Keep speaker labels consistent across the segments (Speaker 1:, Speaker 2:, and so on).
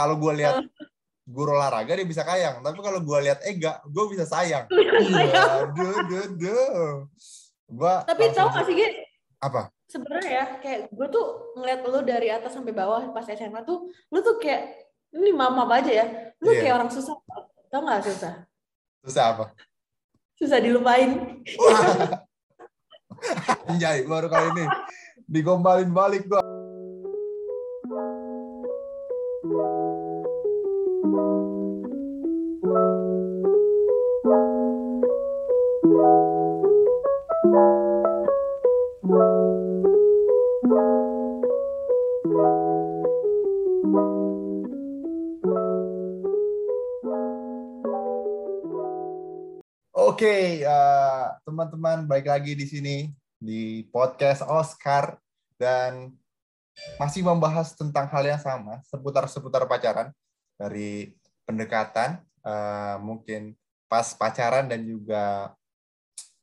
Speaker 1: kalau gue lihat guru olahraga dia bisa kayang, tapi kalau gue lihat Ega, gue bisa sayang. Duh, duh, duh. Gua
Speaker 2: Tapi tau gak sih,
Speaker 1: apa?
Speaker 2: Sebenarnya ya, kayak gue tuh ngeliat lu dari atas sampai bawah pas SMA tuh, lu tuh kayak, ini mama aja ya, lu
Speaker 1: Iya.
Speaker 2: kayak orang susah. Tau gak susah?
Speaker 1: Susah apa?
Speaker 2: Susah dilupain.
Speaker 1: Anjay, baru kali ini digombalin balik gua. Teman-teman, baik lagi di sini di podcast Oscar dan masih membahas tentang hal yang sama seputar-seputar pacaran dari pendekatan, eh, mungkin pas pacaran dan juga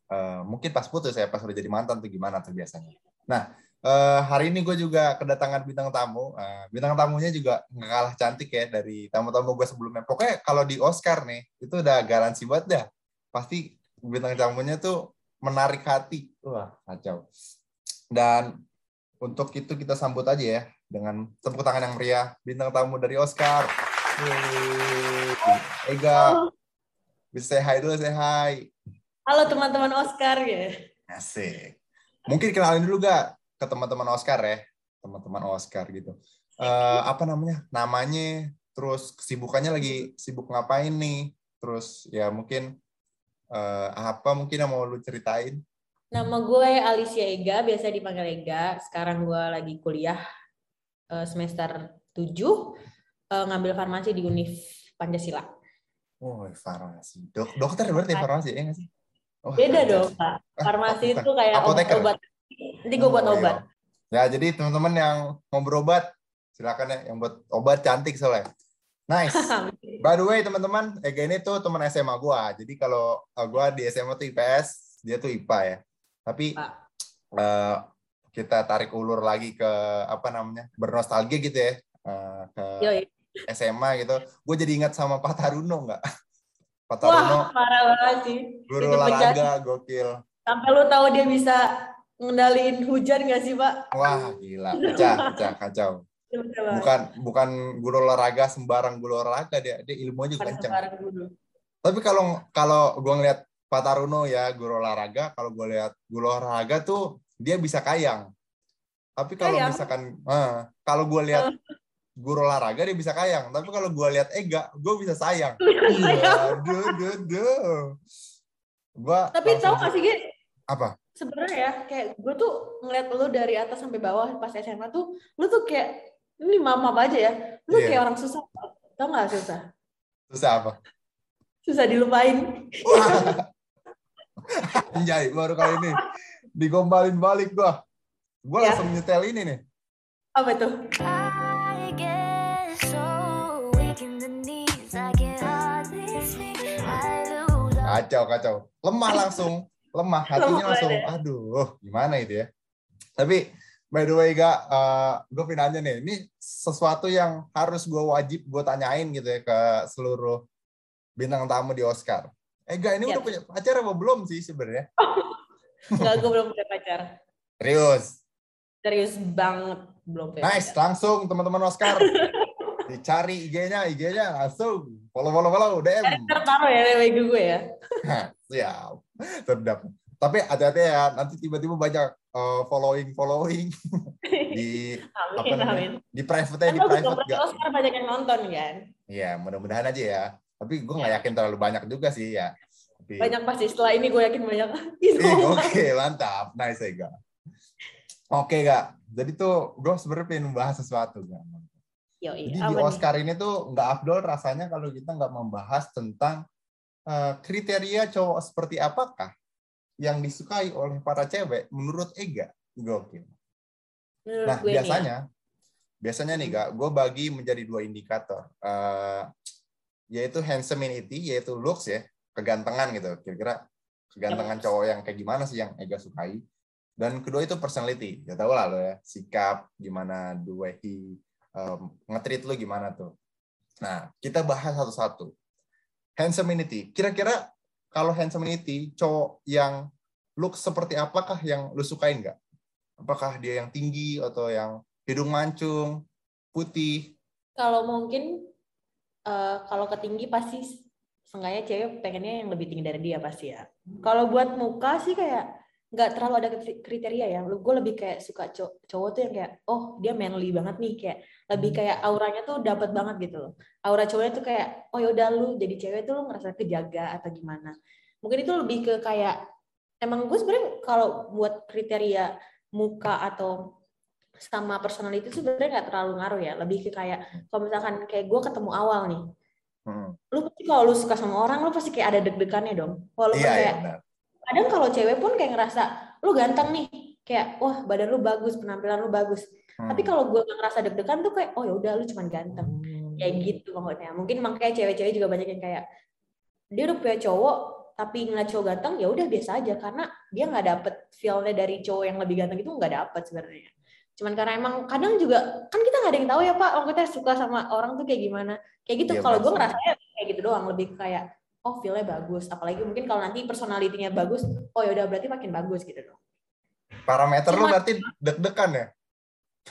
Speaker 1: eh, mungkin pas putus ya, pas udah jadi mantan tuh gimana tuh biasanya. Nah, eh, hari ini gue juga kedatangan bintang tamu. Eh, bintang tamunya juga nggak kalah cantik ya dari tamu-tamu gue sebelumnya. Pokoknya kalau di Oscar nih, itu udah garansi banget dah pasti bintang tamunya tuh menarik hati. Wah, kacau. Dan untuk itu kita sambut aja ya dengan tepuk tangan yang meriah bintang tamu dari Oscar. Yeay. Ega, bisa say hi dulu, say hi.
Speaker 2: Halo teman-teman Oscar ya.
Speaker 1: Asik. Mungkin kenalin dulu gak ke teman-teman Oscar ya, teman-teman Oscar gitu. Eh, apa namanya? Namanya, terus kesibukannya lagi sibuk ngapain nih? Terus ya mungkin eh, apa mungkin yang mau lu ceritain?
Speaker 2: Nama gue Alicia Ega, biasa dipanggil Ega. Sekarang gue lagi kuliah eh, semester 7, eh, ngambil farmasi di Univ Pancasila.
Speaker 1: Oh, farmasi. Dok dokter berarti farmasi ya nggak sih? Oh,
Speaker 2: Beda
Speaker 1: kacau.
Speaker 2: dong, Pak. Farmasi
Speaker 1: bukan.
Speaker 2: itu kayak
Speaker 1: Apoteker.
Speaker 2: obat-obat. Nanti gue buat
Speaker 1: Oh, iya.
Speaker 2: obat.
Speaker 1: Ya, jadi teman-teman yang mau berobat, silakan ya yang buat obat cantik soalnya. Nice. By the way, teman-teman, Ega ini tuh teman SMA gua. Jadi kalau uh, gua di SMA tuh IPS, dia tuh IPA ya. Tapi uh, kita tarik ulur lagi ke apa namanya? bernostalgia gitu ya. uh, ke
Speaker 2: Yoi.
Speaker 1: SMA gitu. Gue jadi ingat sama Pak Taruno nggak? Pak Taruno,
Speaker 2: Wah, parah banget sih.
Speaker 1: guru olahraga, gokil.
Speaker 2: Sampai lu tahu dia bisa ngendaliin hujan gak sih, Pak?
Speaker 1: Wah, gila. Pecah, pecah, kacau. Bukan bukan guru olahraga sembarang guru olahraga dia. Dia ilmunya juga kencang. Tapi kalau kalau gue ngeliat Pak Taruno ya guru olahraga, kalau gue lihat guru olahraga tuh dia bisa kayang. Tapi kalau
Speaker 2: Kayang?
Speaker 1: misalkan, eh, kalau gue lihat guru olahraga dia bisa kayang. Tapi kalau gue lihat Ega, gue bisa sayang. Iya, duh, duh, duh. Gua
Speaker 2: Tapi tahu gak sih, Gi?
Speaker 1: apa?
Speaker 2: Sebenarnya ya, kayak gue tuh ngeliat lu dari atas sampai bawah pas SMA tuh, lu tuh kayak, ini mama aja ya, lu
Speaker 1: Iya.
Speaker 2: kayak orang susah. Tau gak susah?
Speaker 1: Susah apa?
Speaker 2: Susah dilupain.
Speaker 1: Anjay, baru kali ini digombalin balik gua. Gua
Speaker 2: Ya.
Speaker 1: langsung nyetel ini nih.
Speaker 2: Apa tuh?
Speaker 3: I get so weak in the knees, I can hardly speak. I lose all
Speaker 1: Kacau, kacau. Lemah langsung. Lemah. Hatinya langsung,
Speaker 2: ya.
Speaker 1: aduh, gimana itu ya. Tapi, by the way, Ga, eh, gue aja nih. Ini sesuatu yang harus gue wajib gue tanyain gitu ya ke seluruh bintang tamu di Oscar. Eh, Ga, ini
Speaker 2: Siap.
Speaker 1: udah punya pacar apa belum sih sebenarnya?
Speaker 2: Enggak, gue belum punya pacar.
Speaker 1: Serius.
Speaker 2: Serius banget. Belum punya
Speaker 1: Nice,
Speaker 2: pacar.
Speaker 1: langsung teman-teman Oscar. Dicari IG-nya, IG-nya langsung. Follow, follow, follow, DM.
Speaker 2: Ntar taruh ya WG gue ya.
Speaker 1: Siap. Sedap. Tapi hati-hati ya, nanti tiba-tiba banyak eh, following following di apa
Speaker 2: Amin,
Speaker 1: namanya?
Speaker 2: amin.
Speaker 1: di private
Speaker 2: Kan
Speaker 1: di
Speaker 2: bagus dong,
Speaker 1: private gak?
Speaker 2: Oscar banyak yang nonton kan.
Speaker 1: Iya, mudah-mudahan aja ya. Tapi gue nggak yakin terlalu banyak juga sih ya. Tapi,
Speaker 2: Banyak pasti. Setelah ini gue yakin banyak.
Speaker 1: Oke, mantap. Nice ya, Ga. Oke, Ga. Jadi tuh gue sebenarnya pengen membahas sesuatu, Ga.
Speaker 2: Yoi,
Speaker 1: Jadi
Speaker 2: apa
Speaker 1: di
Speaker 2: nih?
Speaker 1: Oscar ini tuh nggak afdol rasanya kalau kita nggak membahas tentang eh, kriteria cowok seperti apakah yang disukai oleh para cewek menurut Ega. Gokil.
Speaker 2: Menurut
Speaker 1: Nah,
Speaker 2: gue nih ya.
Speaker 1: biasanya, biasanya nih kak, gue bagi menjadi dua indikator, Eh, yaitu handsomeity, yaitu looks ya, kegantengan gitu. Kira-kira kegantengan cowok yang kayak gimana sih yang Ega sukai? Dan kedua itu personality, ya tau lah lo ya, sikap, gimana the way he um, nge-treat lu gimana tuh. Nah, kita bahas satu-satu. Handsomeity. Kira-kira kalau handsomeity, cowok yang look seperti apakah yang lu sukain nggak? Apakah dia yang tinggi atau yang hidung mancung, putih?
Speaker 2: Kalau mungkin eh, kalau ketinggi pasti seenggaknya cewek pengennya yang lebih tinggi dari dia pasti ya. Kalau buat muka sih kayak nggak terlalu ada kri- kriteria ya. Lu gue lebih kayak suka cow- cowok tuh yang kayak oh dia manly banget nih kayak lebih kayak auranya tuh dapat banget gitu loh. Aura cowoknya tuh kayak oh yaudah lu jadi cewek tuh lu ngerasa kejaga atau gimana. Mungkin itu lebih ke kayak emang gue sebenarnya kalau buat kriteria muka atau sama personality itu sebenarnya nggak terlalu ngaruh ya. Lebih ke kayak kalau misalkan kayak gue ketemu awal nih,
Speaker 1: Hmm.
Speaker 2: lu pasti kalau lu suka sama orang lu pasti kayak ada deg-degannya dong. Walaupun
Speaker 1: Iya, iya
Speaker 2: kayak
Speaker 1: benar.
Speaker 2: Kadang kalau cewek pun kayak ngerasa lu ganteng nih, kayak wah badan lu bagus, penampilan lu bagus.
Speaker 1: Hmm.
Speaker 2: Tapi kalau gue ngerasa deg-degan tuh kayak oh ya udah lu cuma ganteng. Kayak
Speaker 1: Hmm.
Speaker 2: gitu maksudnya. Mungkin makanya cewek-cewek juga banyak yang kayak dia udah punya cowok tapi ngeliat cowok ganteng ya udah biasa aja karena dia nggak dapet feel-nya dari cowok yang lebih ganteng itu nggak dapet sebenarnya. Cuman karena emang kadang juga kan kita nggak ada yang tahu ya pak, orang kita suka sama orang tuh kayak gimana. Kayak gitu.
Speaker 1: Iya,
Speaker 2: kalau gue ngerasanya kayak gitu doang, lebih kayak oh feel-nya bagus. Apalagi mungkin kalau nanti personality-nya bagus, oh ya udah berarti makin bagus gitu dong.
Speaker 1: Parameter lu
Speaker 2: Cuma-
Speaker 1: berarti deg-degan ya?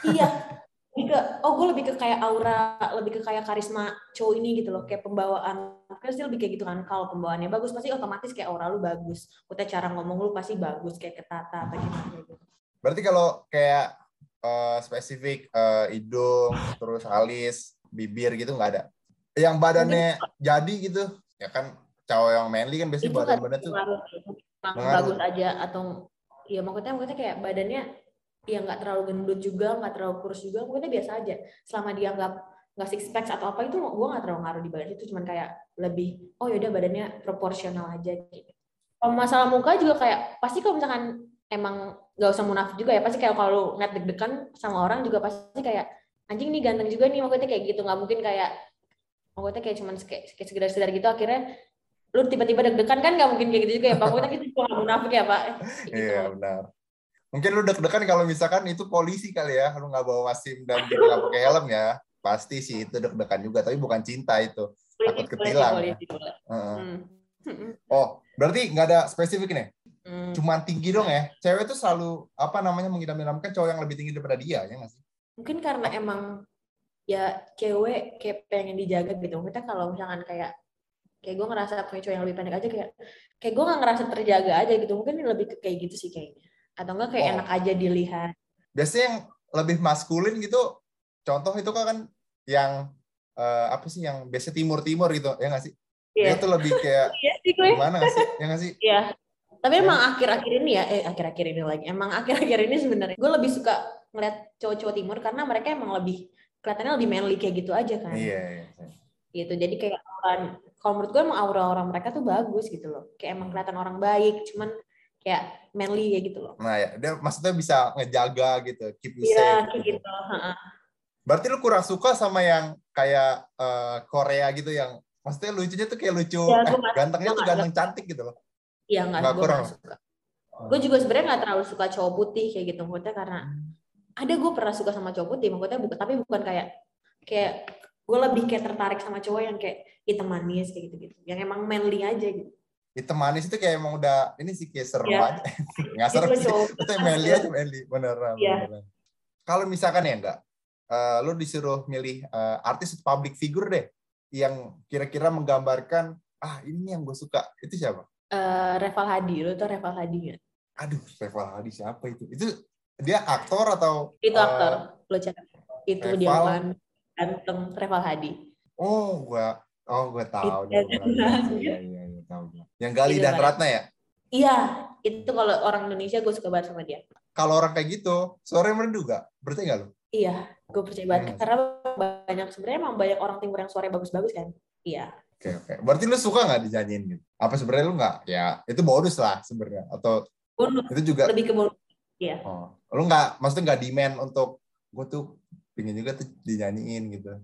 Speaker 2: iya lebih ke oh gue lebih ke kayak aura lebih ke kayak karisma cowok ini gitu loh kayak pembawaan pasti lebih kayak gitu kan kalau pembawaannya bagus pasti otomatis kayak aura lu bagus udah cara ngomong lu pasti bagus kayak ketata atau gimana gitu
Speaker 1: Berarti kalau kayak eh, spesifik eh, hidung, terus alis, bibir gitu nggak ada. Yang badannya jadi gitu, ya kan cowok yang manly kan biasanya badan-badan tuh
Speaker 2: bagus aja atau ya maksudnya maksudnya kayak badannya ya nggak terlalu gendut juga nggak terlalu kurus juga maksudnya biasa aja. Selama dia nggak nggak six pack atau apa itu gue nggak terlalu ngaruh di badan itu cuman kayak lebih oh yaudah badannya proporsional aja gitu. Kalau masalah muka juga kayak pasti kalau misalkan emang nggak usah munafik juga ya pasti kayak kalau ngeliat deg-degan sama orang juga pasti kayak anjing nih ganteng juga nih maksudnya kayak gitu. Nggak mungkin kayak maksudnya kayak cuman kayak, kayak sekedar-sekedar gitu akhirnya lu tiba-tiba deg-degan kan nggak mungkin kayak gitu juga ya pak gitu juga nggak munafik ya pak gitu
Speaker 1: Iya benar. Mungkin lu deg-degan kalau misalkan itu polisi kali ya, lu nggak bawa SIM dan nggak pakai helm ya. Pasti sih itu deg-degan juga, tapi bukan cinta itu.
Speaker 2: Polisi,
Speaker 1: Takut ketilang, ya.
Speaker 2: polisi.
Speaker 1: Heeh.
Speaker 2: Hmm. Hmm.
Speaker 1: Oh, berarti nggak ada spesifik nih.
Speaker 2: Hmm.
Speaker 1: Cuman tinggi dong ya. Cewek tuh selalu apa namanya mengidam-idamkan cowok yang lebih tinggi daripada dia ya nggak sih?
Speaker 2: mungkin karena emang ya cewek kayak pengen dijaga gitu kita kalau misalkan kayak kayak gue ngerasa punya cowok yang lebih pendek aja kayak kayak gue nggak ngerasa terjaga aja gitu mungkin lebih ke kayak gitu sih kayaknya atau enggak kayak
Speaker 1: Oh.
Speaker 2: enak aja dilihat
Speaker 1: Biasanya yang lebih maskulin gitu, contoh itu kan yang eh, apa sih yang biasa timur-timur gitu ya nggak sih?
Speaker 2: Iya.
Speaker 1: Dia tuh lebih kayak
Speaker 2: iya sih gue
Speaker 1: gimana nggak sih? Ya nggak sih?
Speaker 2: Iya. Tapi
Speaker 1: Ya.
Speaker 2: emang akhir-akhir ini ya, eh akhir-akhir ini lagi. Emang akhir-akhir ini sebenarnya gue lebih suka ngeliat cowok-cowok timur karena mereka emang lebih kelihatannya lebih manly kayak gitu aja kan.
Speaker 1: Iya, iya.
Speaker 2: Gitu. Jadi kayak kan kalau menurut gue emang aura-aura mereka tuh bagus gitu loh. Kayak emang kelihatan orang baik, cuman kayak manly kayak gitu loh.
Speaker 1: Nah ya, dia maksudnya bisa ngejaga gitu, keep you
Speaker 2: Iya,
Speaker 1: safe.
Speaker 2: kayak
Speaker 1: gitu.
Speaker 2: gitu. Ha-ha.
Speaker 1: Berarti lu kurang suka sama yang kayak eh, Korea gitu yang maksudnya lucunya tuh kayak lucu,
Speaker 2: Ya,
Speaker 1: eh, gantengnya tuh ganteng cantik gitu loh.
Speaker 2: Iya nggak,
Speaker 1: kurang?
Speaker 2: suka. Gue juga sebenarnya nggak terlalu suka cowok putih kayak gitu. Maksudnya karena ada gue pernah suka sama cowok putih, maksudnya bukan tapi bukan kayak kayak gue lebih kayak tertarik sama cowok yang kayak hitam manis kayak gitu-gitu. Yang emang manly aja gitu.
Speaker 1: Hitam manis itu kayak emang udah ini sih kayak serem
Speaker 2: Iya.
Speaker 1: aja. Nggak serem
Speaker 2: Itu
Speaker 1: sih. Itu Meli aja Meli, beneran.
Speaker 2: Iya.
Speaker 1: beneran. Kalau misalkan ya enggak, eh, lu disuruh milih eh, artis atau public figure deh yang kira-kira menggambarkan ah ini yang gue suka itu siapa?
Speaker 2: Eh, Reval Hadi, lu tau Reval Hadi nggak?
Speaker 1: Aduh, Reval Hadi siapa itu? Itu dia aktor atau?
Speaker 2: Itu aktor, lo cari. Itu dia
Speaker 1: Reval.
Speaker 2: kan ganteng Reval Hadi.
Speaker 1: Oh, gua oh gua tahu gua tahu. Iya, iya, iya, tahu gua. Yang Gali
Speaker 2: Itu
Speaker 1: dan. Ratna ya?
Speaker 2: Iya, itu kalau orang Indonesia gue suka banget sama dia.
Speaker 1: Kalau orang kayak gitu, sore merdu gak? Berarti nggak lu?
Speaker 2: Iya, gue percaya banget.
Speaker 1: Iya.
Speaker 2: Karena banyak sebenarnya emang banyak orang timur yang suaranya bagus-bagus kan. Iya.
Speaker 1: Oke, oke. Berarti lu suka nggak dinyanyiin gitu? Apa sebenarnya lu nggak? Ya, itu bonus lah sebenarnya. Atau
Speaker 2: Bonus.
Speaker 1: itu juga,
Speaker 2: Lebih ke bonus. Iya.
Speaker 1: oh, lu nggak, maksudnya nggak demand untuk, gue tuh pingin juga tuh dinyanyiin gitu.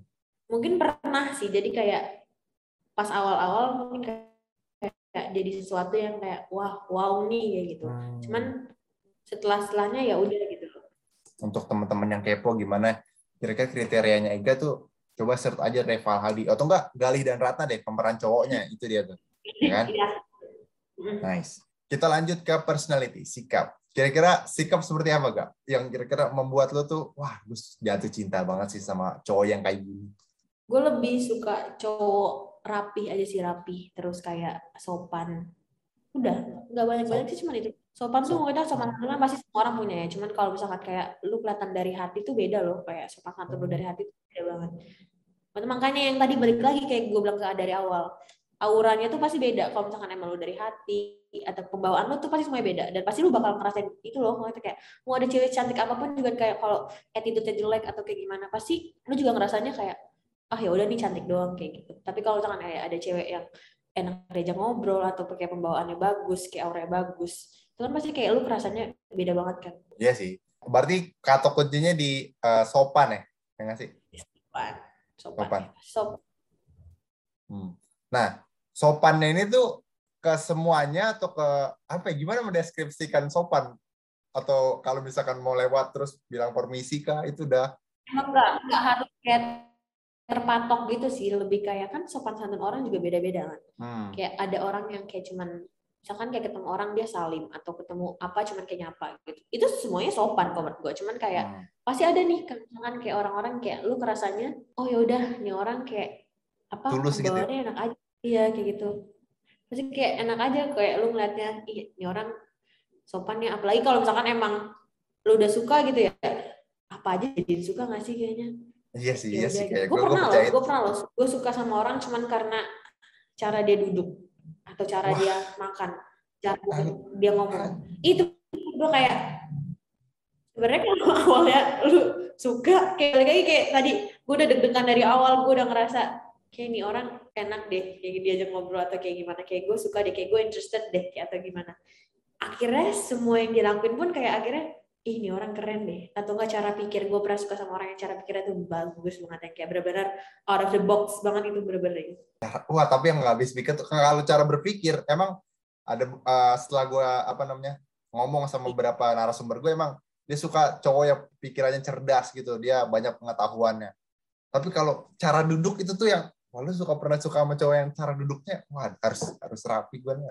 Speaker 2: Mungkin pernah sih. Jadi kayak pas awal-awal mungkin kayak, kayak jadi sesuatu yang kayak wah wow nih kayak gitu.
Speaker 1: Hmm.
Speaker 2: Cuman setelah setelahnya ya udah gitu.
Speaker 1: Untuk teman-teman yang kepo gimana, kira-kira kriterianya Ega tuh coba search aja Reval Hadi atau enggak Galih dan Ratna deh pemeran cowoknya itu dia tuh ya kan
Speaker 2: Iya.
Speaker 1: Nice kita lanjut ke personality sikap kira-kira sikap seperti apa gak yang kira-kira membuat lo tuh wah gue jatuh cinta banget sih sama cowok yang kayak gini
Speaker 2: Gue lebih suka cowok rapi aja sih rapi, terus kayak sopan. Udah, nggak banyak-banyak sih cuman itu. Sopan tuh kita sopan santun pasti semua orang punya ya. Cuman kalau misalkan kayak lu kelihatan dari hati tuh beda loh. Kayak sopan santun lu dari hati tuh beda banget. Makanya- Makanya yang tadi balik lagi kayak gue bilang ke dari awal. Auranya tuh pasti beda. Kalau misalkan emang lu dari hati atau pembawaan lu tuh pasti semuanya beda. Dan pasti lu bakal ngerasain itu loh. Maksudnya kayak mau ada cewek cantik apa pun juga kayak kalau attitude-nya jelek atau kayak gimana. Pasti lu juga ngerasanya kayak ah ya udah nih cantik doang kayak gitu. Tapi kalau misalkan kayak ada cewek yang enak diajak ngobrol atau pakai pembawaannya bagus, kayak auranya bagus, itu kan pasti kayak lu rasanya beda banget kan.
Speaker 1: Iya sih berarti kata kuncinya di eh, sopan ya ya nggak sih
Speaker 2: Sopan. Sopan.
Speaker 1: Sopan.
Speaker 2: Sop-
Speaker 1: Hmm. Nah, sopannya ini tuh ke semuanya atau ke apa ya? Gimana mendeskripsikan sopan? Atau kalau misalkan mau lewat terus bilang permisi kah itu udah
Speaker 2: Emang nggak nggak harus kayak terpatok gitu sih, lebih kayak kan sopan santun orang juga beda-beda kan.
Speaker 1: hmm,
Speaker 2: Kayak ada orang yang kayak cuman misalkan kayak ketemu orang dia salim atau ketemu apa cuman kayak nyapa gitu. Itu semuanya sopan kok menurut gue. Cuman kayak
Speaker 1: hmm,
Speaker 2: pasti ada nih kan kayak orang-orang kayak lu kerasanya oh ya udah nih orang kayak apa
Speaker 1: Tulus gitu ya?
Speaker 2: enak aja iya kayak gitu pasti kayak enak aja kayak lu ngeliatnya ih nih orang sopan nih apalagi kalau misalkan emang lu udah suka gitu ya apa aja jadi suka gak sih kayaknya?
Speaker 1: Iya sih,
Speaker 2: Ya
Speaker 1: iya sih
Speaker 2: udah,
Speaker 1: kayak
Speaker 2: gue pernah loh gue pernah loh gue suka sama orang cuman karena cara dia duduk atau cara
Speaker 1: Wah.
Speaker 2: dia makan. Cara dia ngomong. itu gue kayak sebenarnya kalau awalnya lu suka kayak lagi kayak tadi gue udah deg-degan dari awal gue udah ngerasa kayak ini orang enak deh kayak diajak ngobrol atau kayak gimana. Kayak gue suka deh kayak gue interested deh kayak atau gimana. Akhirnya semua yang dilakuin pun kayak akhirnya ih ini orang keren deh. Atau enggak cara pikir gue pernah suka sama orang yang cara pikirnya tuh bagus banget yang kayak bener-bener out of the box banget itu bener-bener.
Speaker 1: Wah tapi yang nggak habis pikir tuh kalau cara berpikir emang ada eh, setelah gue apa namanya ngomong sama beberapa narasumber gue emang dia suka cowok yang pikirannya cerdas gitu dia banyak pengetahuannya. Tapi kalau cara duduk itu tuh yang wah lu suka pernah suka sama cowok yang cara duduknya? Wah harus harus rapi gue nih.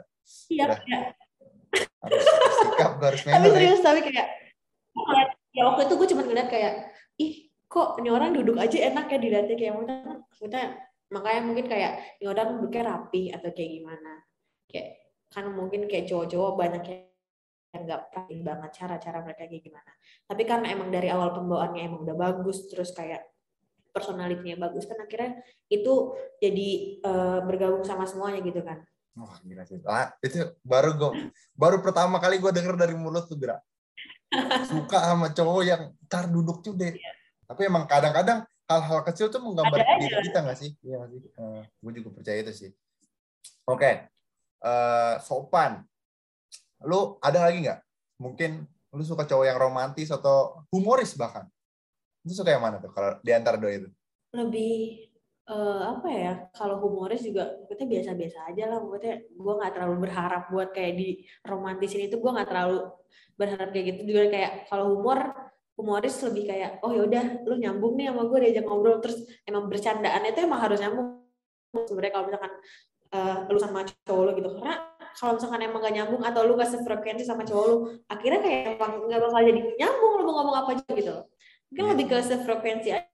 Speaker 2: Iya iya.
Speaker 1: harus sikap gue harus
Speaker 2: tapi
Speaker 1: manner ya.
Speaker 2: serius tapi kayak ya waktu itu gue cuma ngeliat kayak ih kok ini orang duduk aja enak ya dilihatnya? Kayak maksudnya, maksudnya makanya mungkin kayak ini orang duduknya rapi atau kayak gimana. Kayak kan mungkin kayak cowok-cowok banyak yang yang nggak perhatiin banget cara-cara mereka kayak gimana. Tapi karena emang dari awal pembawaannya emang udah bagus terus kayak personalitinya bagus kan akhirnya itu jadi eh, bergabung sama semuanya gitu kan
Speaker 1: Wah, gila sih. Ah, itu baru gue baru pertama kali gue denger dari mulut tuh, Gra. Suka sama cowok yang cara duduknya deh. Tapi emang kadang-kadang hal-hal kecil tuh menggambar
Speaker 2: Ada
Speaker 1: diri kita nggak sih? Iya nggak sih? gue juga percaya itu sih. Oke, Eh, sopan. Lu ada lagi nggak? Mungkin lu suka cowok yang romantis atau humoris bahkan. Lu suka yang mana tuh? Kalau di antara dua itu?
Speaker 2: lebih eh, apa ya kalau humoris juga kita biasa-biasa aja lah. Maksudnya gue nggak terlalu berharap buat kayak di romantisin itu gue nggak terlalu berharap kayak gitu. Juga kayak kalau humor humoris lebih kayak oh yaudah lu nyambung nih sama gue diajak ngobrol. Terus emang bercandaan itu emang harus nyambung sebenarnya kalau misalkan eh, lu sama cowok lu gitu. Karena kalau misalkan emang gak nyambung atau lu gak sefrekuensi sama cowok lu akhirnya kayak emang nggak bakal jadi nyambung lu mau ngomong apa aja gitu mungkin
Speaker 1: Iya.
Speaker 2: lebih ke sefrekuensi aja.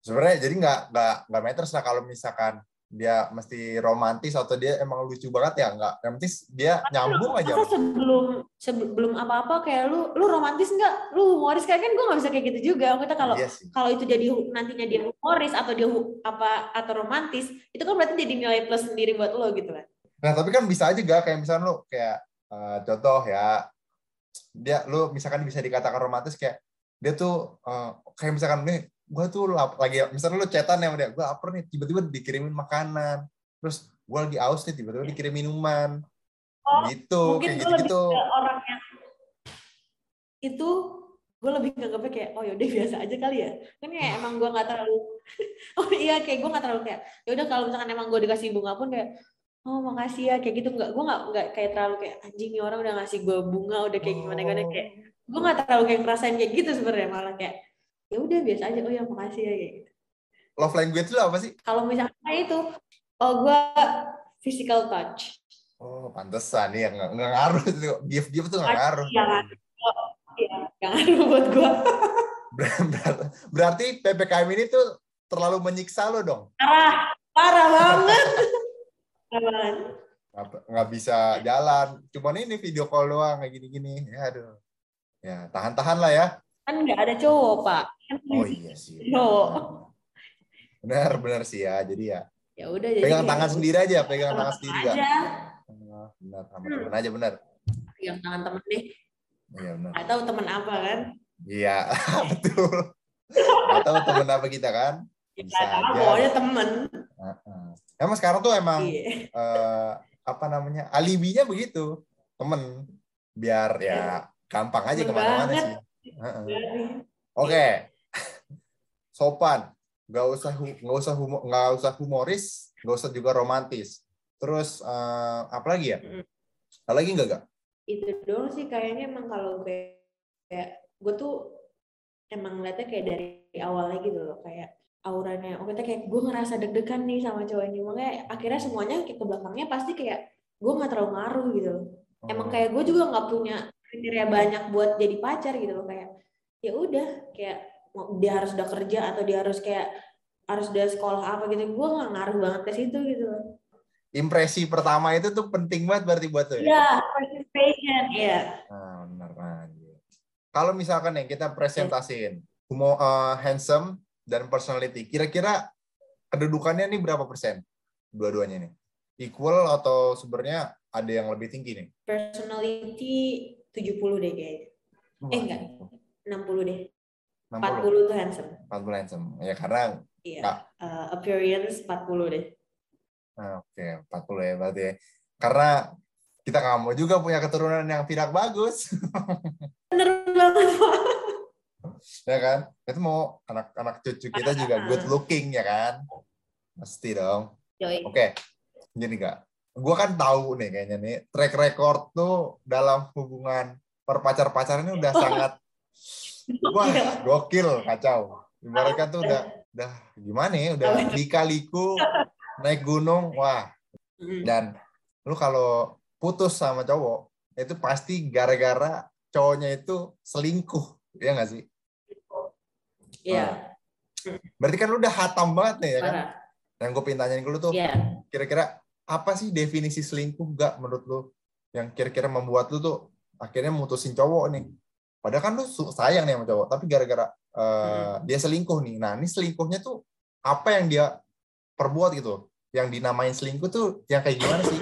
Speaker 1: Sebenarnya jadi nggak nggak nggak matters lah kalau misalkan dia mesti romantis atau dia emang lucu banget ya nggak. Yang penting dia nyambung aja.
Speaker 2: Masa sebelum sebelum apa-apa kayak lu lu romantis nggak? Lu humoris kayak kan gue nggak bisa kayak gitu juga. Kita kalau
Speaker 1: iya sih.
Speaker 2: kalau itu jadi nantinya dia humoris atau dia apa atau romantis itu kan berarti jadi nilai plus sendiri buat lo gitu kan?
Speaker 1: Nah tapi kan bisa aja gak kayak misalnya lu kayak eh, contoh ya dia lu misalkan bisa dikatakan romantis kayak dia tuh eh, kayak misalkan nih gue tuh lap- lagi misalnya lu chatan ya dia gue lapar nih tiba-tiba dikirimin makanan. Terus gue lagi aus nih tiba-tiba dikirim minuman.
Speaker 2: Oh,
Speaker 1: gitu
Speaker 2: mungkin
Speaker 1: kayak
Speaker 2: gue lebih
Speaker 1: gitu-gitu.
Speaker 2: ke orang yang itu gue lebih nganggapnya kayak oh yaudah biasa aja kali ya. Kan kayak emang gue nggak terlalu oh iya kayak gue nggak terlalu kayak yaudah kalau misalkan emang gue dikasih bunga pun kayak oh makasih ya kayak gitu. Nggak gue nggak nggak kayak terlalu kayak anjing nih orang udah ngasih gue bunga udah kayak gimana gimana
Speaker 1: Oh.
Speaker 2: kayak gue nggak terlalu kayak ngerasain kayak gitu sebenarnya malah kayak ya udah biasa aja oh ya makasih ya kayak gitu
Speaker 1: love language lu apa sih?
Speaker 2: Kalau misalnya itu, oh gue physical touch.
Speaker 1: Oh, pantesan ya nggak nggak ngaruh itu. Gift gift tuh nggak ngaruh.
Speaker 2: Iya, yang ngaruh buat gue.
Speaker 1: Ber- Berarti PPKM ini tuh terlalu menyiksa lo dong.
Speaker 2: Parah, parah banget.
Speaker 1: Nggak, nggak bisa jalan. Cuman ini video call doang kayak gini-gini. Ya aduh. Ya, tahan-tahan lah ya.
Speaker 2: Kan nggak ada cowok, Pak. Kan
Speaker 1: Oh iya sih.
Speaker 2: Cowok.
Speaker 1: Benar, benar sih ya. Jadi ya,
Speaker 2: Ya udah jadi
Speaker 1: pegang
Speaker 2: kayak
Speaker 1: tangan
Speaker 2: gitu.
Speaker 1: sendiri aja, pegang tangan sendiri ya.
Speaker 2: aja.
Speaker 1: Benar, sama
Speaker 2: Hmm.
Speaker 1: temen aja benar.
Speaker 2: Pegang tangan temen deh.
Speaker 1: Iya benar.
Speaker 2: Nggak tahu temen apa kan.
Speaker 1: Iya, betul. Gak tahu temen apa kita kan? Bisa
Speaker 2: Nggak tahu,
Speaker 1: aja.
Speaker 2: pokoknya temen.
Speaker 1: Heeh. Emang sekarang tuh emang
Speaker 2: Iya.
Speaker 1: eh, apa namanya alibinya begitu temen biar ya gampang aja ke
Speaker 2: mana-mana
Speaker 1: sih. Heeh. Oke, sopan, nggak usah nggak usah humo- nggak usah humoris, nggak usah juga romantis. Terus eh, apa lagi ya?
Speaker 2: Mm.
Speaker 1: Ada lagi nggak gak?
Speaker 2: itu doang sih kayaknya emang kalau kayak, kayak gue tuh emang ngeliatnya kayak dari awalnya gitu loh kayak auranya oh kita kayak gue ngerasa deg-degan nih sama cowok ini makanya akhirnya semuanya ke belakangnya pasti kayak gue nggak terlalu ngaruh gitu loh emang kayak gue juga nggak punya kriteria banyak buat jadi pacar gitu loh kayak ya udah kayak dia harus udah kerja atau dia harus kayak harus udah sekolah apa gitu gue nggak ngaruh banget ke situ gitu loh
Speaker 1: impresi pertama itu tuh penting banget berarti buat tuh ya.
Speaker 2: ya participation ya
Speaker 1: Nah, benar nah. Kalau misalkan nih kita presentasiin humo eh, handsome dan personality, kira-kira kedudukannya nih berapa persen dua-duanya nih? Equal atau sebenarnya ada yang lebih tinggi nih?
Speaker 2: personality 70 deh kayaknya. Eh, enggak. 60 deh.
Speaker 1: 60.
Speaker 2: 40 tuh handsome.
Speaker 1: 40 handsome. Ya karena
Speaker 2: Iya.
Speaker 1: Enggak.
Speaker 2: Uh, appearance 40 deh.
Speaker 1: nah, oke 40 ya berarti ya. Karena kita nggak mau juga punya keturunan yang tidak bagus,
Speaker 2: Bener banget, Pak.
Speaker 1: ya kan? Itu mau anak-anak cucu kita juga good looking ya kan? Pasti dong. Oke, gini kak, gue kan tahu nih kayaknya nih track record tuh dalam hubungan perpacar-pacaran ini udah sangat wah gokil kacau. Ibaratnya tuh udah udah gimana ya, udah lika-liku naik gunung, wah.
Speaker 2: Mm.
Speaker 1: Dan lu kalau putus sama cowok itu pasti gara-gara cowoknya itu selingkuh, ya nggak sih?
Speaker 2: Iya,
Speaker 1: Berarti kan lu udah hatam banget nih ya kan?
Speaker 2: parah.
Speaker 1: Yang gue pengen tanyain ke lu tuh,
Speaker 2: Iya.
Speaker 1: kira-kira apa sih definisi selingkuh gak menurut lu? Yang kira-kira membuat lu tuh akhirnya mutusin cowok nih. Padahal kan lu su- sayang nih sama cowok tapi gara-gara eh, dia selingkuh nih. Nah ini selingkuhnya tuh apa yang dia perbuat gitu? Yang dinamain selingkuh tuh yang kayak gimana sih?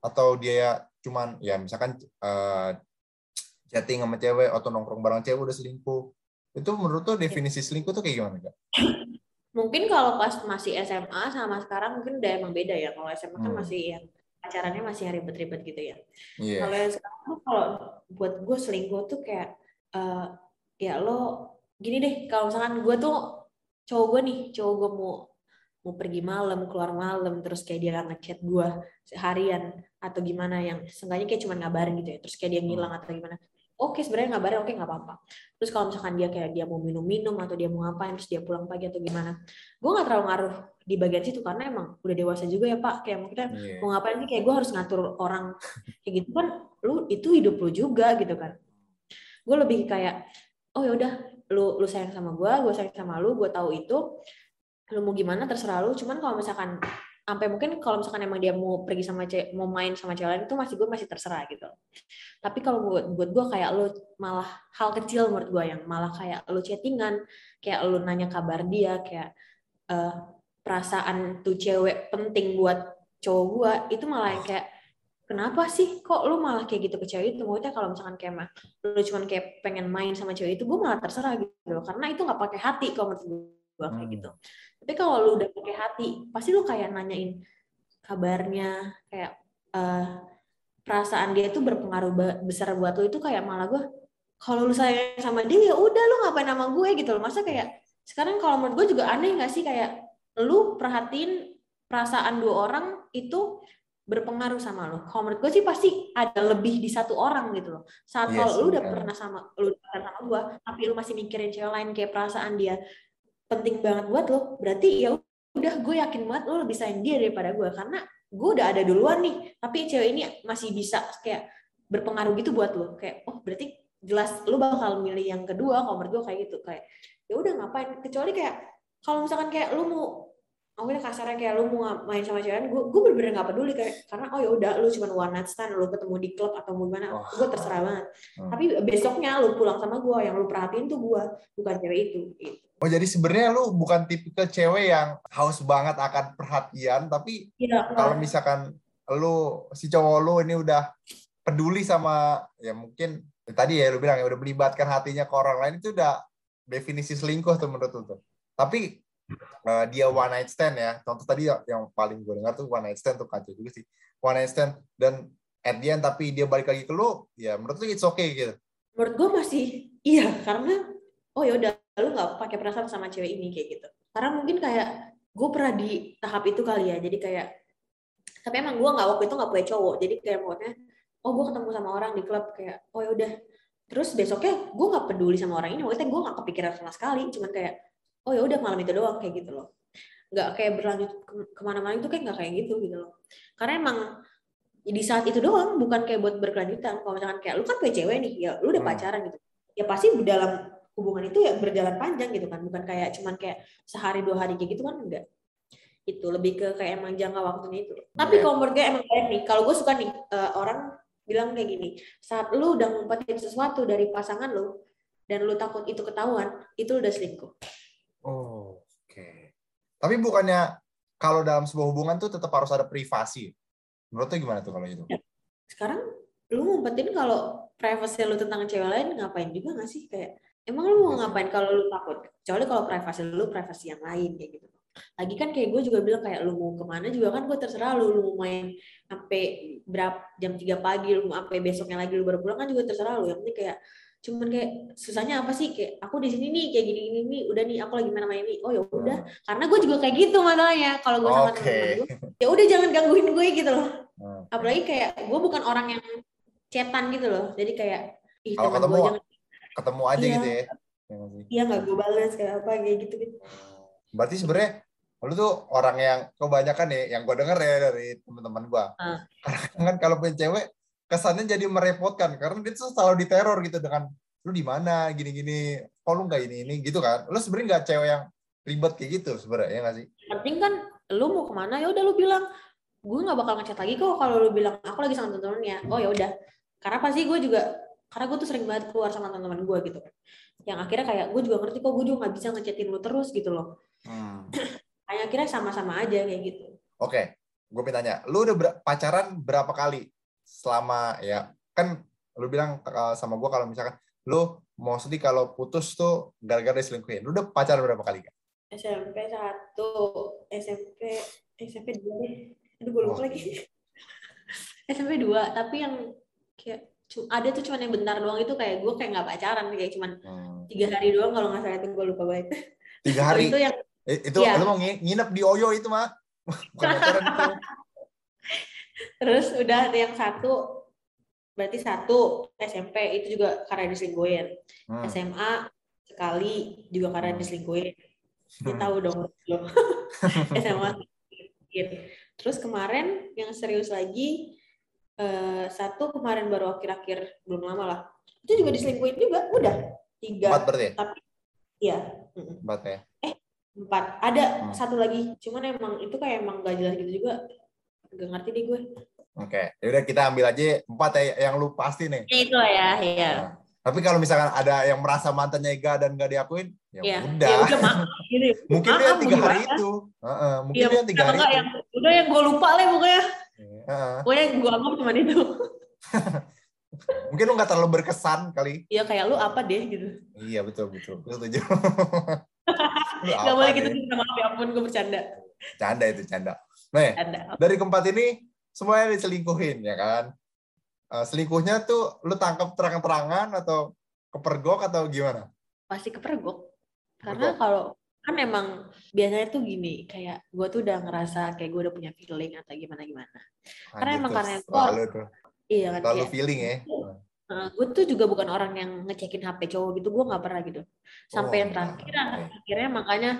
Speaker 1: Atau dia cuman ya misalkan eh, chatting sama cewek atau nongkrong bareng cewek udah selingkuh. Itu menurut tuh definisi selingkuh tuh kayak gimana kak?
Speaker 2: Mungkin kalau pas masih SMA sama sekarang mungkin udah emang beda ya. Kalau SMA kan
Speaker 1: Hmm.
Speaker 2: masih yang pacarannya masih ribet-ribet gitu ya.
Speaker 1: Iya.
Speaker 2: Kalau sekarang tuh kalau buat gue selingkuh tuh kayak eh, ya lo gini deh kalau misalkan gue tuh cowok gue nih cowok gue mau mau pergi malam keluar malam terus kayak dia nggak ngechat gue seharian atau gimana yang seenggaknya kayak cuma ngabarin gitu ya terus kayak dia ngilang atau gimana oke sebenarnya ngabarin oke nggak apa-apa. Terus kalau misalkan dia kayak dia mau minum-minum atau dia mau ngapain terus dia pulang pagi atau gimana gue nggak terlalu ngaruh di bagian situ karena emang udah dewasa juga ya pak. Kayak maksudnya
Speaker 1: Iya.
Speaker 2: mau ngapain sih kayak gue harus ngatur orang kayak gitu kan lu itu hidup lu juga gitu kan. Gue lebih kayak oh ya udah lu lu sayang sama gue gue sayang sama lu gue tahu itu lu mau gimana terserah lu. Cuman kalau misalkan sampai mungkin kalau misalkan emang dia mau pergi sama cewek mau main sama cewek lain itu masih gue masih terserah gitu. Tapi kalau buat buat gue kayak lu malah hal kecil menurut gue yang malah kayak lu chattingan kayak lu nanya kabar dia kayak eh, perasaan tuh cewek penting buat cowok gua itu malah yang kayak kenapa sih kok lu malah kayak gitu ke cewek itu? Maksudnya kalau misalkan kayak mah lu cuman kayak pengen main sama cewek itu gua malah terserah gitu karena itu nggak pakai hati kalau menurut gua kayak
Speaker 1: Hmm.
Speaker 2: gitu tapi kalau lu udah pakai hati pasti lu kayak nanyain kabarnya kayak eh, perasaan dia itu berpengaruh besar buat lu itu kayak malah gua kalau lu sayang sama dia ya udah lu ngapain sama gue gitu loh masa kayak sekarang kalau menurut gue juga aneh nggak sih kayak lu perhatiin perasaan dua orang itu berpengaruh sama lu. Kalau menurut gue sih pasti ada lebih di satu orang gitu loh. Saat
Speaker 1: Iya
Speaker 2: kalau lu udah pernah sama lu pernah sama gue, tapi lu masih mikirin cewek lain kayak perasaan dia penting banget buat lo. Berarti ya udah gue yakin banget lo lebih sayang dia daripada gue. Karena gue udah ada duluan nih tapi cewek ini masih bisa kayak berpengaruh gitu buat lo. Kayak oh berarti jelas lo bakal milih yang kedua kalau menurut kayak gitu. Kayak ya udah ngapain? Kecuali kayak kalau misalkan kayak lo mau aku udah kasarnya kayak lu mau main sama cewek gue gue bener-bener gak peduli kayak karena oh ya udah lu cuma one night stand lu ketemu di klub atau mau gimana
Speaker 1: Oh.
Speaker 2: gue terserah banget
Speaker 1: Hmm.
Speaker 2: tapi besoknya lu pulang sama gue yang lu perhatiin tuh gue bukan cewek itu gitu.
Speaker 1: Oh jadi sebenarnya lu bukan tipikal cewek yang haus banget akan perhatian, tapi
Speaker 2: Iya,
Speaker 1: kalau misalkan lu si cowok lu ini udah peduli sama ya mungkin ya tadi ya lu bilang ya udah melibatkan hatinya ke orang lain itu udah definisi selingkuh tuh menurut lu tuh. Tapi eh, dia one night stand ya. Contoh tadi yang, yang paling gue dengar tuh one night stand tuh kacau juga sih. One night stand dan at the end tapi dia balik lagi ke lu, ya menurut lu it's okay gitu.
Speaker 2: menurut gue masih iya karena oh ya udah lu nggak pakai perasaan sama cewek ini kayak gitu karena mungkin kayak gue pernah di tahap itu kali ya jadi kayak tapi emang gue nggak waktu itu nggak punya cowok jadi kayak maksudnya oh gue ketemu sama orang di klub kayak oh ya udah terus besoknya gue nggak peduli sama orang ini maksudnya gue nggak kepikiran sama sekali cuman kayak oh ya udah malam itu doang kayak gitu loh. Nggak kayak berlanjut ke- ke mana-mana itu kayak nggak kayak gitu gitu loh. Karena emang di saat itu doang bukan kayak buat berkelanjutan. Kalau misalkan kayak lu kan punya cewek nih ya lu udah
Speaker 1: Hmm.
Speaker 2: pacaran gitu. Ya pasti dalam hubungan itu ya berjalan panjang gitu kan. Bukan kayak cuman kayak sehari dua hari kayak gitu kan enggak itu lebih ke kayak emang jangka waktunya itu tapi
Speaker 1: Oke.
Speaker 2: kalau menurut gue emang baik nih. Kalau gue suka nih eh, orang bilang kayak gini saat lu udah ngumpetin sesuatu dari pasangan lu dan lu takut itu ketahuan itu lu udah selingkuh.
Speaker 1: Tapi bukannya kalau dalam sebuah hubungan tuh tetap harus ada privasi. Menurut lu gimana tuh kalau itu?
Speaker 2: sekarang lu ngumpetin kalau privacy lu tentang cewek lain ngapain juga gak sih? Kayak emang lu mau
Speaker 1: Iya
Speaker 2: ngapain kalau lu takut? Kecuali kalau privasi lu privasi yang lain kayak gitu. Lagi kan kayak gue juga bilang kayak lu mau ke mana juga kan gue terserah lu lu mau main sampai berapa jam 3 pagi lu mau sampai besoknya lagi lu baru pulang kan juga terserah lu. Yang penting kayak cuman kayak susahnya apa sih? Kayak aku di sini nih kayak gini gini nih udah nih aku lagi main-main nih. Oh ya udah. Karena gue juga kayak gitu masalahnya kalau gue sama teman-teman gue ya udah jangan gangguin gue gitu loh.
Speaker 1: Hmm.
Speaker 2: apalagi kayak gue bukan orang yang cetan gitu loh. Jadi kayak ih
Speaker 1: Kalau ketemu,
Speaker 2: gue jangan.
Speaker 1: Ketemu aja
Speaker 2: Iya.
Speaker 1: gitu ya. Ya nggak
Speaker 2: iya nggak gue balas kayak apa kayak gitu gitu.
Speaker 1: Berarti sebenarnya lu tuh orang yang kebanyakan ya, yang gue denger ya dari teman-teman gue.
Speaker 2: Ah.
Speaker 1: Karena kan kalau punya cewek, kesannya jadi merepotkan. Karena dia tuh selalu diteror gitu dengan, lu di mana, gini-gini, kok lu nggak ini, ini, gitu kan. Lu sebenarnya nggak cewek yang ribet kayak gitu sebenarnya, ya nggak sih?
Speaker 2: penting kan lu mau ke mana ya udah lu bilang. Gue nggak bakal ngechat lagi kok kalau lu bilang aku lagi sama temen-temennya. Oh ya udah. Karena pasti gue juga karena gue tuh sering banget keluar sama teman-teman gue gitu. Kan yang akhirnya kayak gue juga ngerti kok gue juga nggak bisa ngechatin lu terus gitu loh.
Speaker 1: Hmm.
Speaker 2: kayak akhirnya sama-sama aja kayak gitu.
Speaker 1: Oke, gue mau tanya, lu udah ber- pacaran berapa kali selama ya kan lu bilang uh, sama gue kalau misalkan lu mostly kalau putus tuh gara-gara diselingkuhin. Lu udah pacaran berapa kali kan?
Speaker 2: SMP satu SMP SMP dua aduh gue lupa
Speaker 1: Oh.
Speaker 2: lagi SMP dua tapi yang kayak ada tuh cuman yang bentar doang itu kayak gue kayak nggak pacaran kayak cuman
Speaker 1: Hmm.
Speaker 2: tiga hari doang kalau nggak salah itu gue lupa banget
Speaker 1: Tiga hari.
Speaker 2: itu yang
Speaker 1: Eh, itu
Speaker 2: Iya.
Speaker 1: lu mau ngi- nginep di Oyo itu mah? Bukan pacaran itu.
Speaker 2: Terus udah ada yang satu berarti satu SMP itu juga karena diselingkuhin
Speaker 1: Hmm.
Speaker 2: SMA sekali juga karena
Speaker 1: Hmm.
Speaker 2: diselingkuhin
Speaker 1: Hmm.
Speaker 2: tahu dong lo SMA Gitu. terus kemarin yang serius lagi eh, satu kemarin baru akhir-akhir belum lama lah itu juga diselingkuhin juga udah tiga
Speaker 1: Empat berarti ya?
Speaker 2: iya mm-mm.
Speaker 1: Empat ya?
Speaker 2: empat ada
Speaker 1: Hmm.
Speaker 2: satu lagi cuman emang itu kayak emang gak jelas gitu juga gak ngerti deh gue
Speaker 1: Oke, ya udah kita ambil aja empat ya yang lu pasti nih.
Speaker 2: ya itu ya ya
Speaker 1: Nah, tapi kalau misalkan ada yang merasa mantannya Ega dan gak diakuin, ya
Speaker 2: ya
Speaker 1: udah.
Speaker 2: ya udah maaf gitu
Speaker 1: mungkin dia
Speaker 2: Maaf,
Speaker 1: tiga hari itu. Heeh, mungkin
Speaker 2: Iya,
Speaker 1: dia tiga hari itu.
Speaker 2: yang udah yang gue lupa lah pokoknya
Speaker 1: Heeh.
Speaker 2: pokoknya yang gue anggap cuma itu
Speaker 1: Mungkin lu nggak terlalu berkesan kali.
Speaker 2: ya kayak lu apa deh gitu
Speaker 1: Iya betul betul. Lu setuju.
Speaker 2: Gak boleh gitu minta maaf ya ampun gue bercanda
Speaker 1: Canda itu canda. Nih, dari keempat ini semuanya diselingkuhin ya kan. Eh, selingkuhnya tuh lu tangkap terang-terangan atau kepergok atau gimana?
Speaker 2: pasti kepergok karena kalau kan emang biasanya tuh gini kayak gue tuh udah ngerasa kayak gue udah punya feeling atau gimana gimana Karena
Speaker 1: Anjir
Speaker 2: emang
Speaker 1: tuh,
Speaker 2: karena itu iya kan
Speaker 1: selalu
Speaker 2: kayak
Speaker 1: feeling ya.
Speaker 2: Nah, gue tuh juga bukan orang yang ngecekin HP cowok gitu, gue nggak pernah gitu. Sampai
Speaker 1: Oh,
Speaker 2: yang terakhir, akhirnya makanya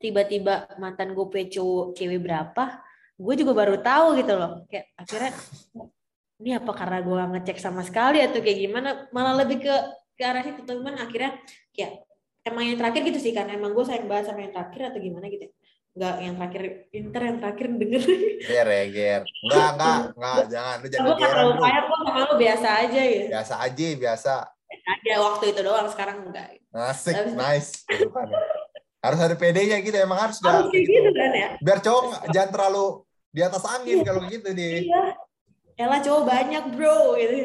Speaker 2: tiba-tiba mantan gue punya cowok cewek berapa, gue juga baru tahu gitu loh. Kayak akhirnya ini apa karena gue ngecek sama sekali atau kayak gimana? Malah lebih ke ke arah situ teman akhirnya kayak emang yang terakhir gitu sih karena emang gue sayang banget sama yang terakhir atau gimana gitu. Nggak yang terakhir inter yang terakhir denger.
Speaker 1: Ger ya, ger. Enggak, enggak, enggak, jangan lu jangan
Speaker 2: gue nggak terlalu sayang gue sama lu biasa aja ya.
Speaker 1: Biasa aja, biasa.
Speaker 2: Ada waktu itu doang sekarang enggak.
Speaker 1: Asik,
Speaker 2: Habis-
Speaker 1: nice. Harus ada PD-nya gitu, emang harus
Speaker 2: Harus kayak gitu kan ya.
Speaker 1: Biar cowok nggak- jangan terlalu di atas angin
Speaker 2: Iya.
Speaker 1: kalau gitu dia.
Speaker 2: Iya. Elah cowok banyak bro gitu.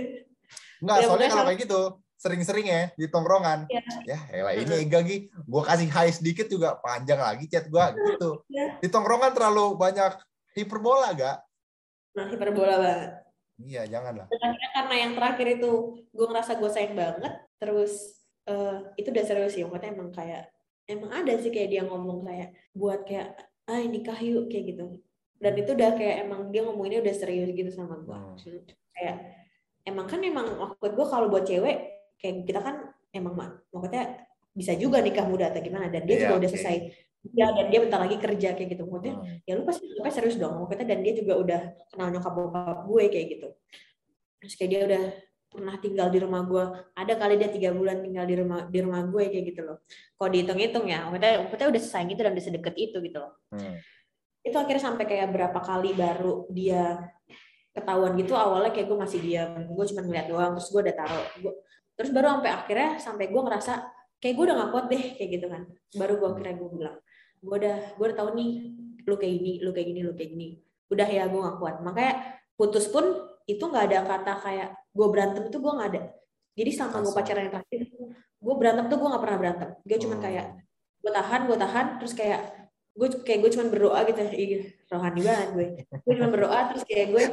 Speaker 1: Enggak,
Speaker 2: Ya,
Speaker 1: soalnya kalau kayak gitu sering-sering ya di tongkrongan.
Speaker 2: Iya.
Speaker 1: Ya, elah ini Ega Gi, gua kasih high sedikit juga panjang lagi chat gua gitu.
Speaker 2: Iya.
Speaker 1: Di tongkrongan terlalu banyak hiperbola gak?
Speaker 2: Nah hiperbola banget.
Speaker 1: Iya, jangan lah.
Speaker 2: Akhirnya karena yang terakhir itu gue ngerasa gue sayang banget. Terus eh, itu udah serius sih. Maksudnya emang kayak emang ada sih kayak dia ngomong kayak buat kayak ah nikah yuk kayak gitu. Dan itu udah kayak emang dia ngomonginnya udah serius gitu sama gue.
Speaker 1: Hmm.
Speaker 2: Kayak emang kan emang maksud gue kalau buat cewek kayak kita kan emang mak- maksudnya bisa juga nikah muda atau gimana dan dia
Speaker 1: Iya,
Speaker 2: juga udah
Speaker 1: oke.
Speaker 2: selesai ya dan dia bentar lagi kerja kayak gitu maksudnya
Speaker 1: Hmm.
Speaker 2: ya lu pasti anggapnya serius dong maksudnya dan dia juga udah kenal nyokap bokap gue kayak gitu terus kayak dia udah pernah tinggal di rumah gue ada kali dia tiga bulan tinggal di rumah di rumah gue kayak gitu loh kalau dihitung-hitung ya maksudnya, maksudnya udah sayang itu dan udah sedekat itu gitu loh
Speaker 1: Hmm.
Speaker 2: Itu akhirnya sampai kayak berapa kali baru dia ketahuan gitu awalnya kayak gue masih diam. Gue cuma ngeliat doang terus gue udah taruh. Gua- terus baru sampai akhirnya sampai gue ngerasa kayak gue udah gak kuat deh kayak gitu kan. Baru gue akhirnya gue bilang gue udah gue udah tahu nih lu kayak gini lu kayak gini lu kayak gini. Udah ya gue gak kuat. Makanya putus pun itu nggak ada kata kayak gue berantem itu gue nggak ada. Jadi selama gue pacaran yang terakhir gue berantem tuh gue nggak pernah berantem. Gue cuma
Speaker 1: Hmm.
Speaker 2: kayak gue tahan gue tahan. Terus kayak gue kayak gue cuma berdoa gitu. Ih, rohani banget gue. Gue cuma berdoa terus kayak gue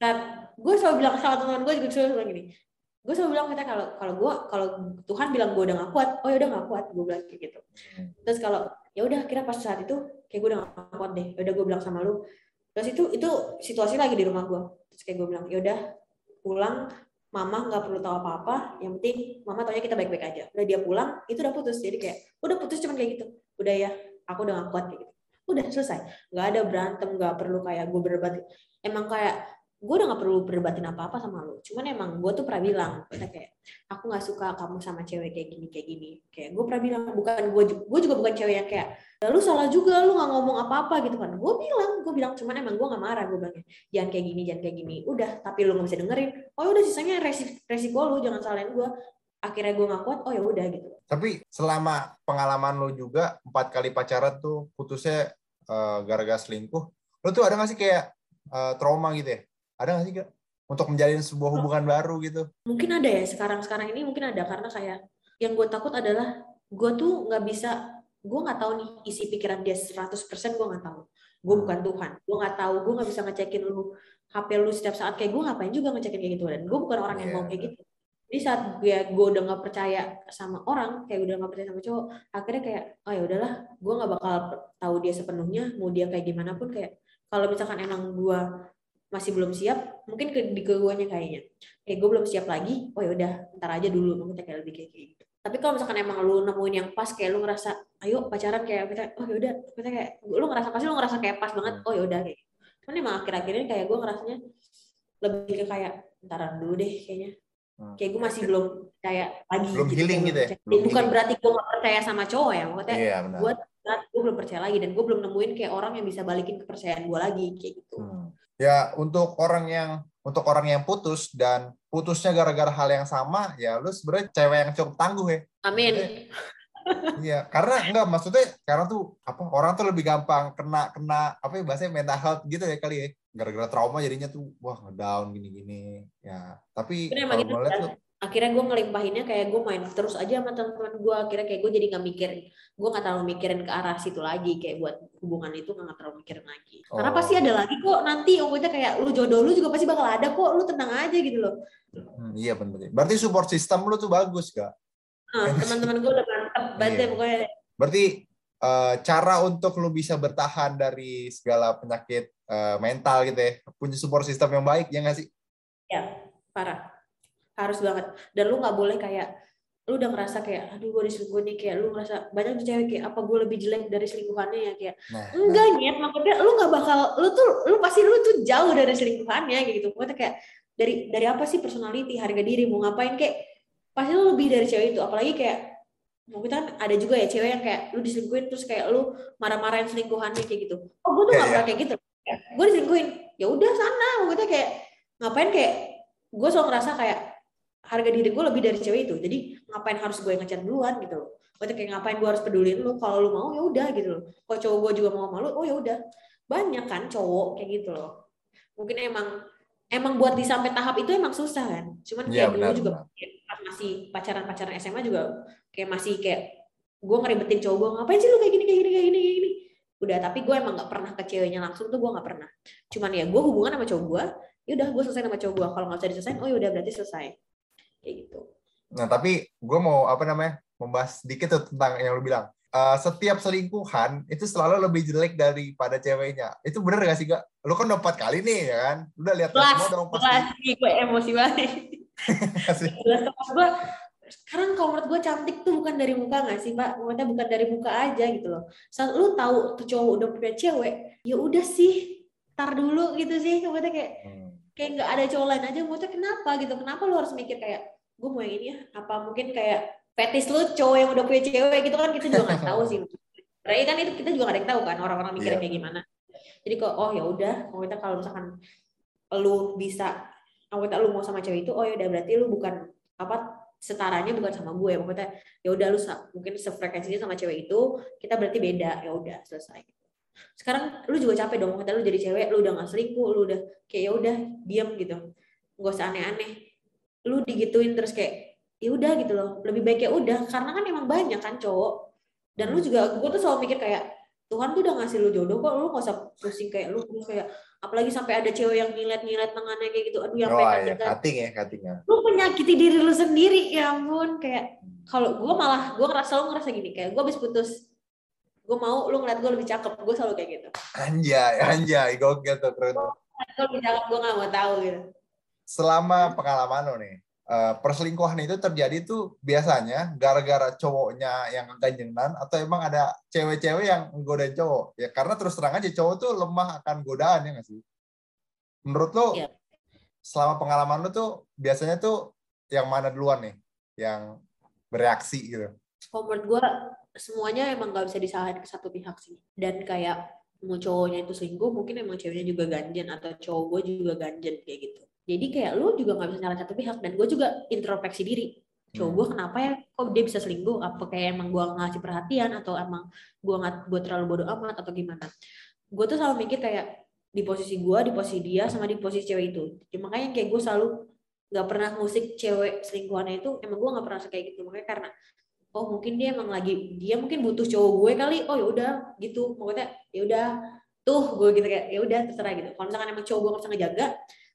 Speaker 2: "Tat, gue selalu bilang sama teman gue juga selalu bilang gini. Gue selalu bilang kita kalau kalau gue kalau Tuhan bilang gue udah gak kuat oh ya udah gak kuat gue bilang kayak gitu. Terus kalau ya udah kira pas saat itu kayak gue udah gak kuat deh. Ya udah gue bilang sama lu. Terus itu itu situasi lagi di rumah gue terus kayak gue bilang ya udah pulang. Mama nggak perlu tahu apa-apa. Yang penting mama taunya kita baik-baik aja. Udah dia pulang itu udah putus. Jadi kayak udah putus cuman kayak gitu. Udah ya aku udah gak kuat kayak gitu. Udah selesai. Nggak ada berantem nggak perlu kayak gue berdebat. Emang kayak gue udah gak perlu berdebatin apa-apa sama lu. Cuman emang gue tuh pernah bilang kayak aku nggak suka kamu sama cewek kayak gini kayak gini. Kayak gue pernah bilang bukan gue gue juga bukan cewek yang kayak "Ya, lu salah juga lu nggak ngomong apa-apa gitu kan. Gue bilang gue bilang cuman emang gue nggak marah gue bilangnya jangan kayak gini jangan kayak gini. Udah tapi lu nggak bisa dengerin. Oh ya udah sisanya resiko, resiko lu jangan salahin gue akhirnya gue nggak kuat oh ya udah gitu
Speaker 1: Tapi selama pengalaman lo juga empat kali pacaran tuh putusnya eh, gara-gara selingkuh, lo tuh ada nggak sih kayak eh, trauma gitu ya? Ada nggak sih kak? Untuk menjalin sebuah hubungan baru gitu?
Speaker 2: mungkin ada ya sekarang sekarang ini mungkin ada karena kayak yang gue takut adalah gue tuh nggak bisa gue nggak tahu nih isi pikiran dia 100% gue nggak tahu gue bukan Tuhan gue nggak tahu gue nggak bisa ngecekin lu HP lu setiap saat kayak gue ngapain juga ngecekin kayak gitu dan gue bukan orang yang
Speaker 1: Iya,
Speaker 2: mau kayak gitu jadi saat gue gue udah nggak percaya sama orang kayak udah nggak percaya sama cowok akhirnya kayak oh ya udahlah gue nggak bakal tahu dia sepenuhnya mau dia kayak gimana pun kayak kalau misalkan emang gue masih belum siap mungkin ke di keduanya kayaknya kayak gue belum siap lagi oh ya udah ntar aja dulu mungkin kayak lebih kayak gitu tapi kalau misalkan emang lu nemuin yang pas kayak lu ngerasa ayo pacaran kayak kita oh ya udah kita kayak lu ngerasa pasti lu ngerasa kayak pas banget oh ya udah kayak gitu. cuman emang akhir-akhir ini kayak gue ngerasanya lebih ke kayak ntaran dulu deh kayaknya. Kayak gue masih belum percaya lagi
Speaker 1: Belum healing
Speaker 2: kayak
Speaker 1: gitu ya?
Speaker 2: Belum bukan
Speaker 1: healing.
Speaker 2: berarti gue gak percaya sama cowok ya maksudnya
Speaker 1: Iya benar.
Speaker 2: gue gue belum percaya lagi dan gue belum nemuin kayak orang yang bisa balikin kepercayaan gue lagi kayak gitu
Speaker 1: Hmm. Ya untuk orang yang untuk orang yang putus dan putusnya gara-gara hal yang sama, ya lu sebenarnya cewek yang cukup tangguh ya.
Speaker 2: amin
Speaker 1: Iya, karena enggak maksudnya karena tuh apa orang tuh lebih gampang kena kena apa ya bahasanya mental health gitu ya kali ya. Gara-gara trauma jadinya tuh wah ngedown gini-gini. Ya, tapi
Speaker 2: Bener,
Speaker 1: kalau
Speaker 2: gitu
Speaker 1: lihat
Speaker 2: kan.
Speaker 1: tuh
Speaker 2: akhirnya gue ngelimpahinnya kayak gue main terus aja sama teman-teman gue akhirnya kayak gue jadi nggak mikir gue nggak terlalu mikirin ke arah situ lagi kayak buat hubungan itu nggak terlalu mikirin lagi karena
Speaker 1: Oh.
Speaker 2: pasti ada lagi kok nanti maksudnya kayak lu jodoh lu juga pasti bakal ada kok lu tenang aja gitu loh
Speaker 1: hmm, iya benar. Berarti support system lu tuh bagus, Kak.
Speaker 2: Ah, teman-teman gue udah mantep banget
Speaker 1: Iya.
Speaker 2: pokoknya
Speaker 1: Berarti eh, cara untuk lu bisa bertahan dari segala penyakit eh, mental gitu ya, punya support system yang baik ya nggak sih?
Speaker 2: ya parah. Harus banget. Dan lu nggak boleh kayak lu udah ngerasa kayak aduh gue diselingkuhin nih kayak lu ngerasa banyak tuh cewek kayak apa gue lebih jelek dari selingkuhannya ya? Kayak
Speaker 1: Nah,
Speaker 2: enggak nyet. Maksudnya lu nggak bakal lu tuh lu pasti lu tuh jauh dari selingkuhannya gitu. Maksudnya kayak dari dari apa sih personality harga diri mau ngapain kayak pasti lu lebih dari cewek itu. Apalagi kayak mungkin kan ada juga ya cewek yang kayak lu diselingkuhin terus kayak lu marah-marahin selingkuhannya kayak gitu. Oh gue tuh
Speaker 1: Iya,
Speaker 2: nggak pernah kayak gitu. Gue diselingkuhin. Ya udah sana. Maksudnya kayak ngapain kayak gue selalu ngerasa kayak harga diri gue lebih dari cewek itu. Jadi ngapain harus gue yang ngechat duluan gitu loh. Maksudnya kayak ngapain gue harus pedulin lu? Kalau lu mau ya udah gitu loh. Kalau cowok gue juga mau sama lu oh ya udah. Banyak kan cowok kayak gitu loh. Mungkin emang emang buat di sampai tahap itu emang susah kan. Cuman
Speaker 1: Iya,
Speaker 2: kayak dulu
Speaker 1: benar,
Speaker 2: juga pas masih pacaran pacaran SMA juga kayak masih kayak gue ngeribetin cowok gue ngapain sih lu kayak gini kayak gini kayak gini kayak gini udah tapi gue emang nggak pernah ke ceweknya langsung tuh gue nggak pernah cuman ya gue hubungan sama cowok gue ya udah gue selesai sama cowok gue kalau nggak bisa diselesain oh ya udah berarti selesai kayak gitu
Speaker 1: Nah, tapi gue mau apa namanya membahas sedikit tuh tentang yang lu bilang. Eh, setiap selingkuhan itu selalu lebih jelek daripada ceweknya. Itu bener gak sih gak? Lu kan udah empat kali nih ya kan? Lu udah lihat semua dong pasti.
Speaker 2: gue emosi banget gue sekarang kalau menurut gue cantik tuh bukan dari muka nggak sih pak? Maksudnya bukan dari muka aja gitu loh. Saat lu tahu tuh cowok udah punya cewek ya udah sih tar dulu gitu sih. Maksudnya kayak
Speaker 1: Hmm.
Speaker 2: kayak nggak ada cowok lain aja. Maksudnya kenapa gitu? Kenapa lu harus mikir kayak gue mau yang ini ya? Apa mungkin kayak fetis lu cowok yang udah punya cewek gitu kan? Kita juga nggak tahu sih. Berarti kan itu kita juga nggak ada yang tahu kan orang-orang mikirnya
Speaker 1: Iya.
Speaker 2: kayak gimana. Jadi kok oh ya udah. Maksudnya kalau misalkan lu bisa maksudnya lu mau sama cewek itu oh ya udah berarti lu bukan apa setaranya bukan sama gue maksudnya ya udah lu mungkin sefrekuensinya sama cewek itu kita berarti beda ya udah selesai. Sekarang lu juga capek dong maksudnya lu jadi cewek lu udah nggak selingkuh lu udah kayak ya udah diam gitu. Nggak usah aneh-aneh. Lu digituin terus kayak ya udah gitu loh. Lebih baik ya udah karena kan emang banyak kan cowok. Dan lu juga gue tuh selalu mikir kayak Tuhan tuh udah ngasih lu jodoh kok lu nggak usah pusing kayak lu lu kayak apalagi sampai ada cewek yang nyilet-nyilet tangannya kayak gitu aduh yang
Speaker 1: Oh
Speaker 2: pengen
Speaker 1: iya, ya, cutting ya.
Speaker 2: lu menyakiti diri lu sendiri ya ampun kayak kalau gue malah gue ngerasa selalu ngerasa gini kayak gue habis putus gue mau lu ngeliat gue lebih cakep gue selalu kayak gitu
Speaker 1: Anjay, anjay, gokil tuh keren. tuh.
Speaker 2: gue lebih cakep gue gak mau tahu gitu
Speaker 1: Selama pengalaman lo nih, eh, perselingkuhan itu terjadi tuh biasanya gara-gara cowoknya yang keganjengan atau emang ada cewek-cewek yang nggodain cowok? Ya karena terus terang aja cowok tuh lemah akan godaan ya nggak sih? Menurut lo,
Speaker 2: Iya.
Speaker 1: selama pengalaman lo tuh biasanya tuh yang mana duluan nih? Yang bereaksi gitu?
Speaker 2: kalau menurut gue semuanya emang gak bisa disalahin ke satu pihak sih dan kayak mau cowoknya itu selingkuh mungkin emang ceweknya juga ganjen atau cowok gue juga ganjen kayak gitu jadi kayak lu juga nggak bisa nyalahin satu pihak dan gue juga introspeksi diri. Cowok
Speaker 1: Hmm.
Speaker 2: gue kenapa ya? Kok dia bisa selingkuh? Apa kayak emang gue ngasih perhatian atau emang gue nggak gue terlalu bodoh amat atau gimana? Gue tuh selalu mikir kayak di posisi gue di posisi dia sama di posisi cewek itu. Ya, makanya kayak gue selalu nggak pernah ngusik cewek selingkuhannya itu emang gue nggak pernah kayak gitu. Makanya karena oh mungkin dia emang lagi dia mungkin butuh cowok gue kali oh ya udah gitu. Maksudnya ya udah tuh gue gitu kayak ya udah terserah gitu. Kalau misalkan emang cowok gue nggak bisa ngejaga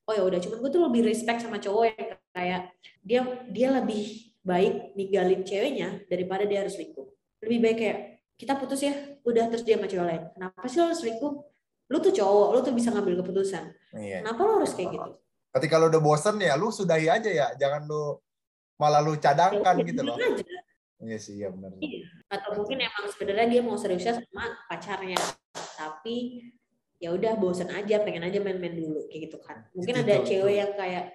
Speaker 2: oh ya udah cuman gue tuh lebih respect sama cowok yang kayak dia dia lebih baik ninggalin ceweknya daripada dia harus selingkuh lebih baik kayak kita putus ya udah terus dia sama cewek lain kenapa sih lo harus selingkuh lu tuh cowok lu tuh bisa ngambil keputusan
Speaker 1: Iya.
Speaker 2: kenapa lo harus kayak gitu
Speaker 1: Ketika lo udah bosen ya, lu sudahi aja ya. Jangan lu malah lu cadangkan
Speaker 2: Ya
Speaker 1: gitu loh.
Speaker 2: aja.
Speaker 1: Iya sih, iya benar.
Speaker 2: Iya. atau mungkin emang sebenarnya dia mau seriusnya sama pacarnya tapi ya udah bosen aja pengen aja main-main dulu kayak gitu kan. Mungkin
Speaker 1: Itu
Speaker 2: ada cewek yang kayak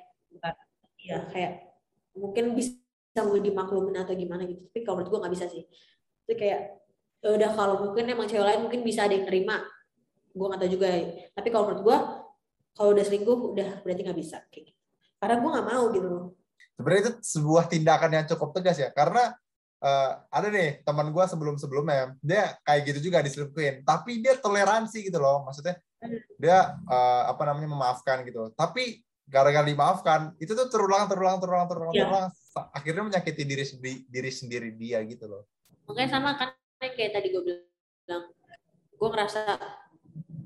Speaker 2: ya kayak mungkin bisa mau dimaklumin atau gimana gitu tapi kalau menurut gue nggak bisa sih. Itu kayak ya udah kalau mungkin emang cewek lain mungkin bisa ada yang nerima. Gue nggak tahu juga. Tapi kalau menurut gue kalau udah selingkuh udah berarti nggak bisa kayak gitu. Karena gue nggak mau gitu loh.
Speaker 1: Sebenarnya itu sebuah tindakan yang cukup tegas ya. Karena eh, ada nih teman gua sebelum-sebelumnya, dia kayak gitu juga diselingkuhin. Tapi dia toleransi gitu loh. Maksudnya dia eh, apa namanya memaafkan gitu. Tapi gara-gara dimaafkan, itu tuh terulang, terulang, terulang, terulang,
Speaker 2: Iya.
Speaker 1: terulang. Akhirnya menyakiti diri sendiri, diri sendiri dia gitu loh.
Speaker 2: makanya sama kan kayak tadi gue bilang gue ngerasa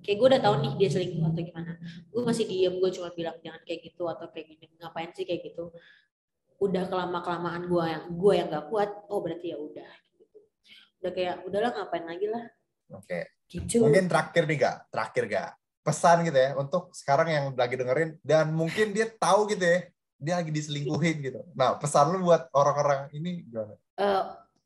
Speaker 2: kayak gue udah tahu nih dia selingkuh atau gimana gue masih diem gue cuma bilang jangan kayak gitu atau kayak gini ngapain sih kayak gitu udah kelama kelamaan gue yang gue yang gak kuat oh berarti ya udah gitu. udah kayak udahlah ngapain lagi lah
Speaker 1: Oke.
Speaker 2: gitu
Speaker 1: Mungkin terakhir nih gak? Terakhir gak? Pesan gitu ya untuk sekarang yang lagi dengerin dan mungkin dia tahu gitu ya dia lagi diselingkuhin gitu. Nah, pesan lu buat orang-orang ini gimana?
Speaker 2: Eh,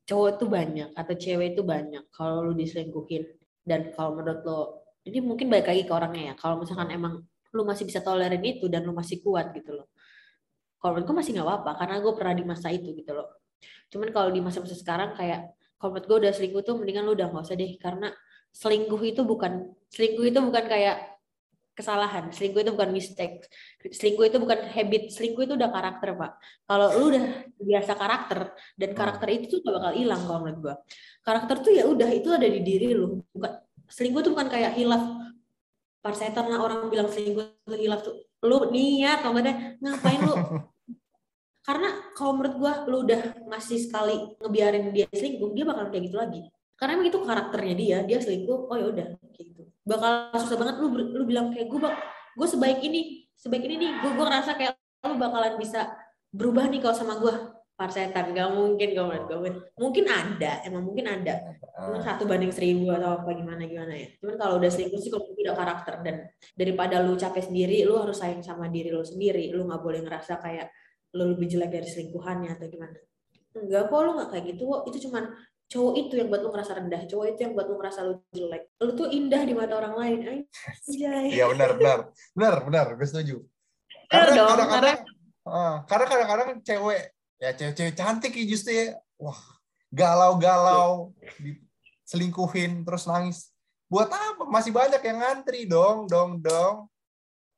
Speaker 2: cowok tuh banyak atau cewek itu banyak kalau lu diselingkuhin dan kalau menurut lo ini mungkin balik lagi ke orangnya ya kalau misalkan emang lu masih bisa tolerin itu dan lu masih kuat gitu loh kalau menurut gue masih nggak apa-apa karena gue pernah di masa itu gitu loh. Cuman kalau di masa-masa sekarang kayak kalau menurut gue udah selingkuh tuh mendingan lu udah nggak usah deh karena selingkuh itu bukan selingkuh itu bukan kayak kesalahan selingkuh itu bukan mistake selingkuh itu bukan habit selingkuh itu udah karakter pak. Kalau lu udah biasa karakter dan karakter itu tuh gak bakal hilang kalau menurut gua. Karakter tuh ya udah itu ada di diri lu bukan selingkuh tuh bukan kayak hilaf parsetan lah orang bilang selingkuh hilaf tuh lu niat maksudnya ngapain lu? Karena kalau menurut gua lu udah ngasih sekali ngebiarin dia selingkuh dia bakal kayak gitu lagi. Karena emang itu karakternya dia dia selingkuh oh ya udah gitu. Bakal susah banget lu lu bilang kayak gue gue sebaik ini sebaik ini nih gue gue ngerasa kayak lu bakalan bisa berubah nih kalau sama gue parsetan gak mungkin gak menurut gue mungkin. Ada emang mungkin ada. Cuma satu banding seribu atau apa gimana gimana ya. Cuman kalau udah selingkuh sih kalau tidak karakter. Dan daripada lu capek sendiri lu harus sayang sama diri lu sendiri. Lu nggak boleh ngerasa kayak lu lebih jelek dari selingkuhannya atau gimana. Enggak kok lu nggak kayak gitu kok. Itu cuman cowok itu yang buat lu ngerasa rendah. Cowok itu yang buat lu ngerasa lu jelek. Lu tuh indah di mata orang lain.
Speaker 1: Iya benar benar. Benar benar. Gue setuju. Karena kadang-kadang ah, karena kadang-kadang cewek ya cewek-cewek cantik ya justru ya. Wah galau-galau diselingkuhin terus nangis. Buat apa? Masih banyak yang ngantri. Dong dong dong.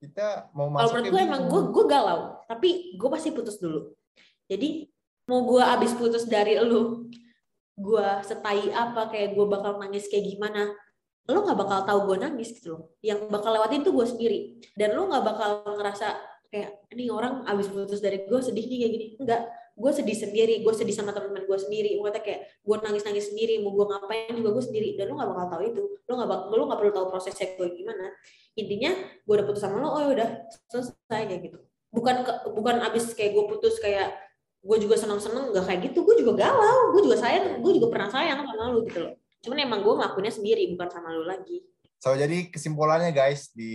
Speaker 1: Kita mau
Speaker 2: kalau
Speaker 1: masuk
Speaker 2: menurut gue emang gue gue galau. Tapi gue pasti putus dulu. Jadi mau gue abis putus dari lu gue setai apa kayak gue bakal nangis kayak gimana lo nggak bakal tahu gue nangis gitu loh. Yang bakal lewatin tuh gue sendiri. Dan lo nggak bakal ngerasa kayak ini orang abis putus dari gue sedih nih kayak gini. Enggak gue sedih sendiri gue sedih sama teman-teman gue sendiri. Gue kayak gue nangis nangis sendiri mau gue ngapain juga gue sendiri. Dan lo nggak bakal tahu itu. Lo nggak bak lo nggak perlu tahu prosesnya gue gimana. Intinya gue udah putus sama lo oh ya udah selesai kayak gitu. Bukan ke- bukan abis kayak gue putus kayak gue juga seneng-seneng nggak kayak gitu. Gue juga galau gue juga sayang gue juga pernah sayang sama lu gitu loh. Cuman emang gue ngelakuinnya sendiri bukan sama lu lagi.
Speaker 1: So jadi kesimpulannya guys di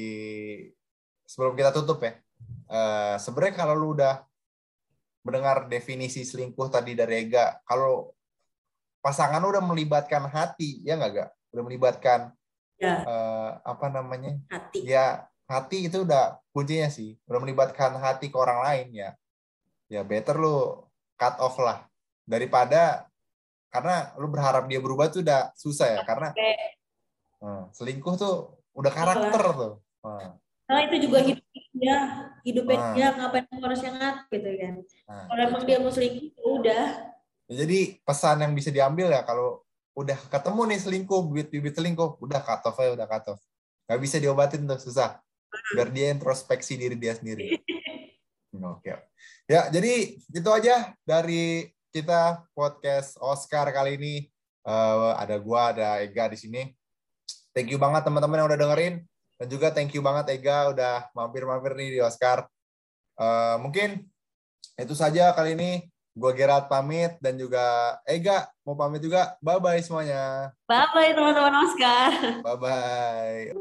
Speaker 1: sebelum kita tutup ya. eh, sebenarnya kalau lu udah mendengar definisi selingkuh tadi dari Ega, kalau pasangan udah melibatkan hati, ya nggak gak? Udah melibatkan
Speaker 2: ya
Speaker 1: eh, apa namanya?
Speaker 2: hati
Speaker 1: Ya hati itu udah kuncinya sih. Udah melibatkan hati ke orang lain ya. Ya better lu cut off lah daripada karena lu berharap dia berubah tuh udah susah ya karena eh, selingkuh tuh udah karakter tuh. Eh,
Speaker 2: nah itu juga hidup dia hidupnya
Speaker 1: Ah.
Speaker 2: dia ngapain harus ngat gitu kan
Speaker 1: nah,
Speaker 2: kalau emang dia mau selingkuh ya udah
Speaker 1: Ya, jadi pesan yang bisa diambil ya kalau udah ketemu nih selingkuh, bibit-bibit selingkuh, udah cut off ya, udah cut off. Gak bisa diobatin tuh, susah. Biar dia introspeksi diri dia sendiri. Oke. Ya, jadi itu aja dari kita podcast Oscar kali ini. Eh, ada gua, ada Ega di sini. Thank you banget teman-teman yang udah dengerin. Dan juga thank you banget Ega udah mampir-mampir nih di Oscar. Uh, mungkin itu saja kali ini. Gue Gerard pamit dan juga Ega mau pamit juga. Bye-bye semuanya.
Speaker 2: Bye-bye teman-teman Oscar.
Speaker 1: Bye-bye.